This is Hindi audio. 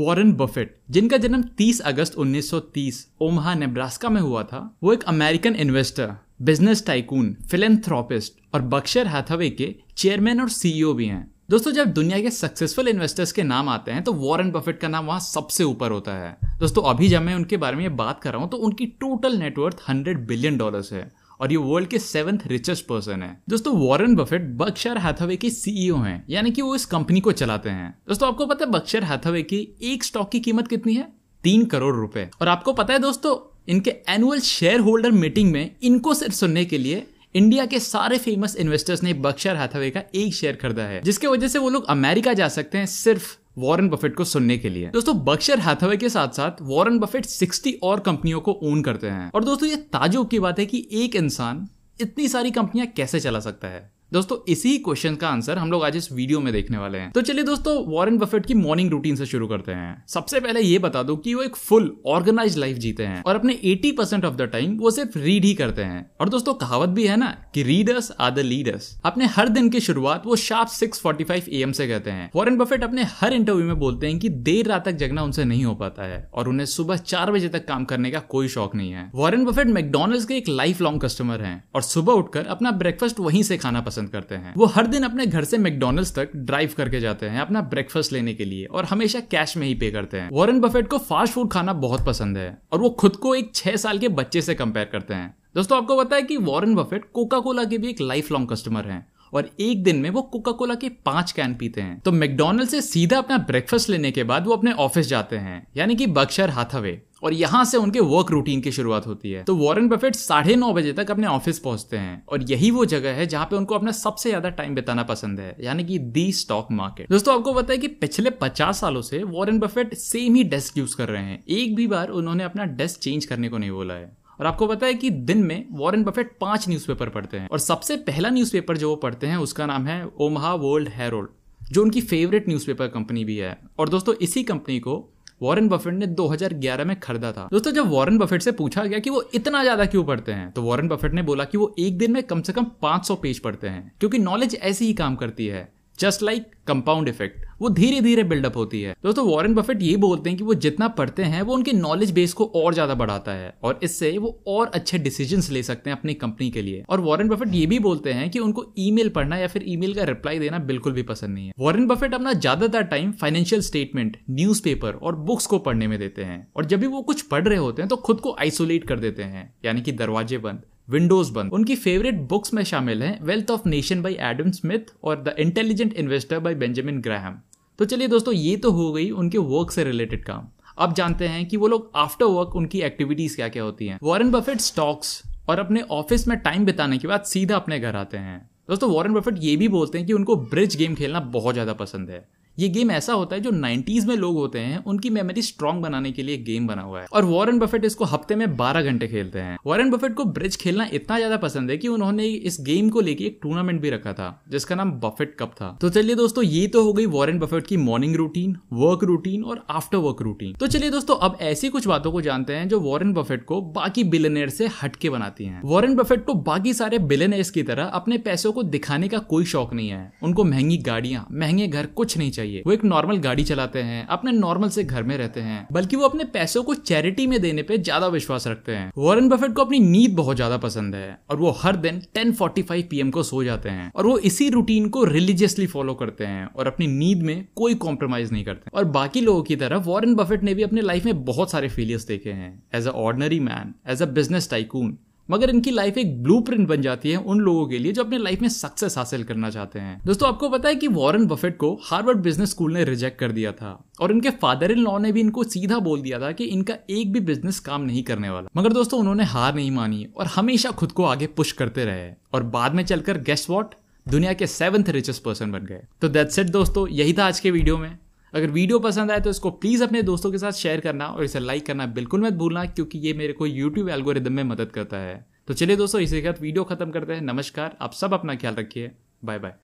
वॉरेन बफेट, जिनका जन्म 30 अगस्त 1930 ओमहा, नेब्रास्का में हुआ था, वो एक American investor, business tycoon philanthropist और बक्शर हैथवे के चेयरमैन और सीईओ भी हैं। दोस्तों, जब दुनिया के सक्सेसफुल इन्वेस्टर्स के नाम आते हैं तो वॉरेन बफेट का नाम वहाँ सबसे ऊपर होता है। दोस्तों, अभी जब मैं उनके बारे में बात कर रहा हूँ तो उनकी total net worth hundred billion dollars है। और ये वर्ल्ड के सेवंथ रिचेस्ट पर्सन है। दोस्तों वॉरेन बफेट बक्शर हैथवे के सीईओ हैं। यानी कि वो इस कंपनी को चलाते हैं। दोस्तों, आपको पता है बक्शर हैथवे की एक स्टॉक की कीमत कितनी है? तीन करोड़ रुपए। और आपको पता है दोस्तों, इनके एनुअल शेयर होल्डर मीटिंग में इनको सिर्फ़ सुनने के लिए इंडिया के सारे फ़ेमस इन्वेस्टर्स ने बक्शर हैथवे का एक शेयर खरीदा है, जिसके वजह से वो लोग अमेरिका जा सकते हैं सिर्फ़ वॉरेन बफेट को सुनने के लिए। दोस्तों बक्शर हैथवे के साथ साथ वॉरेन बफेट 60 और कंपनियों को ओन करते हैं। और दोस्तों, ये ताजुब की बात है कि एक इंसान इतनी सारी कंपनियाँ कैसे चला सकता है? दोस्तों, इसी क्वेश्चन का आंसर हम लोग आज इस वीडियो में देखने वाले हैं। तो चलिए दोस्तों वॉरेन बफेट की मॉर्निंग रूटीन से शुरू करते हैं। सबसे पहले ये बता दो कि वो एक फुल ऑर्गेनाइज लाइफ जीते हैं और अपने 80 परसेंट ऑफ़ द टाइम वो सिर्फ़ रीड ही करते हैं। और दोस्तों, कहावत भी है ना कि रीडर्स आर द लीडर्स अपने हर दिन की शुरुआत वो sharp six forty five AM से कहते हैं। वॉरेन बफेट अपने हर इंटरव्यू में बोलते हैं कि देर रात तक जगना उनसे नहीं हो पाता है और उन्हें सुबह चार बजे तक काम करने का कोई शौक नहीं है। वॉरेन बफेट मैकडोनल्ड के एक लाइफ लॉन्ग कस्टमर है और सुबह उठकर अपना ब्रेकफास्ट वहीं से खाना पसंद करते हैं। वो हर दिन अपने घर से मैकडोनल्ड्स तक ड्राइव करके जाते हैं अपना ब्रेकफास्ट लेने के लिए और हमेशा कैश में ही पे करते हैं। वॉरेन बफेट को फास्ट फ़ूड खाना बहुत पसंद है और वो खुद को एक छह साल के बच्चे से कंपेयर करते हैं। दोस्तों, आपको पता है कि वॉरेन बफेट कोका कोला के भी एक लाइफ लॉन्ग कस्टमर हैं। और एक दिन में वो कोका कोला के पाँच कैन पीते हैं। तो मैकडोनल्ड से सीधा अपना ब्रेकफास्ट लेने के बाद वो अपने ऑफ़िस जाते हैं, यानी कि बक्शर हाथावे। और यहाँ से उनके वर्क रूटीन की शुरुआत होती है। तो वॉरेन बफेट साढ़े नौ बजे तक अपने ऑफ़िस पहुँचते हैं। और यही वो जगह है जहाँ पे उनको अपना सबसे ज़्यादा टाइम बिताना पसंद है, यानी कि दी स्टॉक मार्केट दोस्तों, आपको पता है कि पिछले पचास सालों से वॉरेन बफेट सेम ही डेस्क यूज़ कर रहे हैं। एक भी बार उन्होंने अपना डेस्क चेंज करने को नहीं बोला है। और आपको पता है कि दिन में वॉरेन बफेट पाँच न्यूज़पेपर पढ़ते हैं। और सबसे पहला न्यूज़पेपर जो वो पढ़ते हैं, उसका नाम है ओमहा वर्ल्ड हेरोल्ड, जो उनकी फेवरेट न्यूज़पेपर कंपनी भी है। और दोस्तों, इसी कंपनी को वॉरेन बफेट ने 2011 में खरीदा था। दोस्तों, जब वॉरेन बफेट से पूछा गया कि वो इतना ज़्यादा क्यों पढ़ते हैं तो वॉरेन बफेट ने बोला कि वो एक दिन में कम से कम 500 पेज पढ़ते हैं, क्योंकि नॉलेज ऐसी ही काम करती है। जस्ट लाइक कंपाउंड इफ़ेक्ट, वो धीरे धीरे बिल्डअप होती है। दोस्तों वॉरेन बफेट ये बोलते हैं कि वो जितना पढ़ते हैं, वो उनके नॉलेज बेस को और ज़्यादा बढ़ाता है और इससे वो और अच्छे डिसीज़न ले सकते हैं अपनी कंपनी के लिए। और वॉरेन बफेट ये भी बोलते हैं कि उनको ईमेल पढ़ना या फिर ईमेल का रिप्लाई देना बिल्कुल भी पसंद नहीं है। वॉरेन बफेट अपना ज़्यादातर टाइम फाइनेंशियल स्टेटमेंट न्यूज़ और बुक्स को पढ़ने में देते हैं। और जब भी वो कुछ पढ़ रहे होते हैं तो खुद को आइसोलेट कर देते हैं, यानी कि दरवाजे बंद। विंडोज़ बंद। उनकी फेवरेट बुक्स में शामिल हैं wealth of nation by Adam Smith और the intelligent investor by Benjamin Graham तो चलिए दोस्तों, ये तो हो गई उनके वर्क से रिलेटेड काम। अब जानते हैं कि वो लोग आफ्टर वर्क उनकी एक्टिविटीज़ क्या क्या होती हैं। वॉरेन बफेट स्टॉक्स और अपने ऑफ़िस में टाइम बिताने के बाद सीधा अपने घर आते हैं। दोस्तों वॉरेन बफेट ये भी बोलते हैं कि उनको ब्रिज गेम खेलना बहुत ज़्यादा पसंद है। ये गेम ऐसा होता है जो 90s में लोग होते हैं, उनकी मेमोरी स्ट्रांग बनाने के लिए गेम बना हुआ है। और वॉरेन बफेट इसको हफ़्ते में 12 घंटे खेलते हैं। वॉरेन बफेट को ब्रिज खेलना इतना ज़्यादा पसंद है कि उन्होंने इस गेम को लेके एक टूर्नामेंट भी रखा था, जिसका नाम बफेट कप था। तो चलिए दोस्तों, ये तो हो गई वॉरेन बफेट की मॉर्निंग रूटीन वर्क रूटीन और आफ्टर वर्क रूटीन तो चलिए दोस्तों, अब ऐसी कुछ बातों को जानते हैं जो वॉरेन बफेट को बाकी बिलेनियर से हटके बनाती है। वॉरेन बफेट को बाकी सारे बिलेनियर्स की तरह अपने पैसों को दिखाने का कोई शौक नहीं है। उनको महँगी गाड़ियाँ, महँगे घर कुछ नहीं चाहिए। वो एक नॉर्मल गाड़ी चलाते हैं, अपने नॉर्मल से घर में रहते हैं, बल्कि वो अपने पैसों को चैरिटी में देने पे ज़्यादा विश्वास रखते हैं। वॉरेन बफेट को अपनी नींद बहुत ज़्यादा पसंद है, और वो हर दिन 10:45 पीएम को सो जाते हैं, और वो इसी रूटीन को रिलीजियसली फॉलो करते हैं, और अपनी नींद में कोई कॉम्प्रोमाइज नहीं करते। और बाकी लोगों की तरह वॉरेन बफेट ने भी अपने लाइफ में बहुत सारे फेलियर्स देखे हैं as a ordinary man as a business tycoon मगर इनकी लाइफ एक ब्लूप्रिंट बन जाती है उन लोगों के लिए जो अपने लाइफ में सक्सेस हासिल करना चाहते हैं। दोस्तों, आपको पता है कि वॉरेन बफेट को हार्वर्ड बिज़नेस स्कूल ने रिजेक्ट कर दिया था और इनके फादर इन लॉ ने भी इनको सीधा बोल दिया था कि इनका एक भी बिज़नेस काम नहीं करने वाला। मगर दोस्तों, उन्होंने हार नहीं मानी और हमेशा खुद को आगे पुश करते रहे और बाद में चलकर गेस्ट वॉट दुनिया के सेवंथ रिचेस्ट पर्सन बन गए। तो दैट्स इट दोस्तों, यही था आज के वीडियो में। अगर वीडियो पसंद आए तो इसको प्लीज़ अपने दोस्तों के साथ शेयर करना और इसे लाइक करना बिल्कुल मत भूलना, क्योंकि ये मेरे को यूट्यूब एल्गोरिदम में मदद करता है। तो चलिए दोस्तों, इसी के साथ वीडियो खत्म करते हैं। नमस्कार, आप सब अपना ख्याल रखिए। Bye bye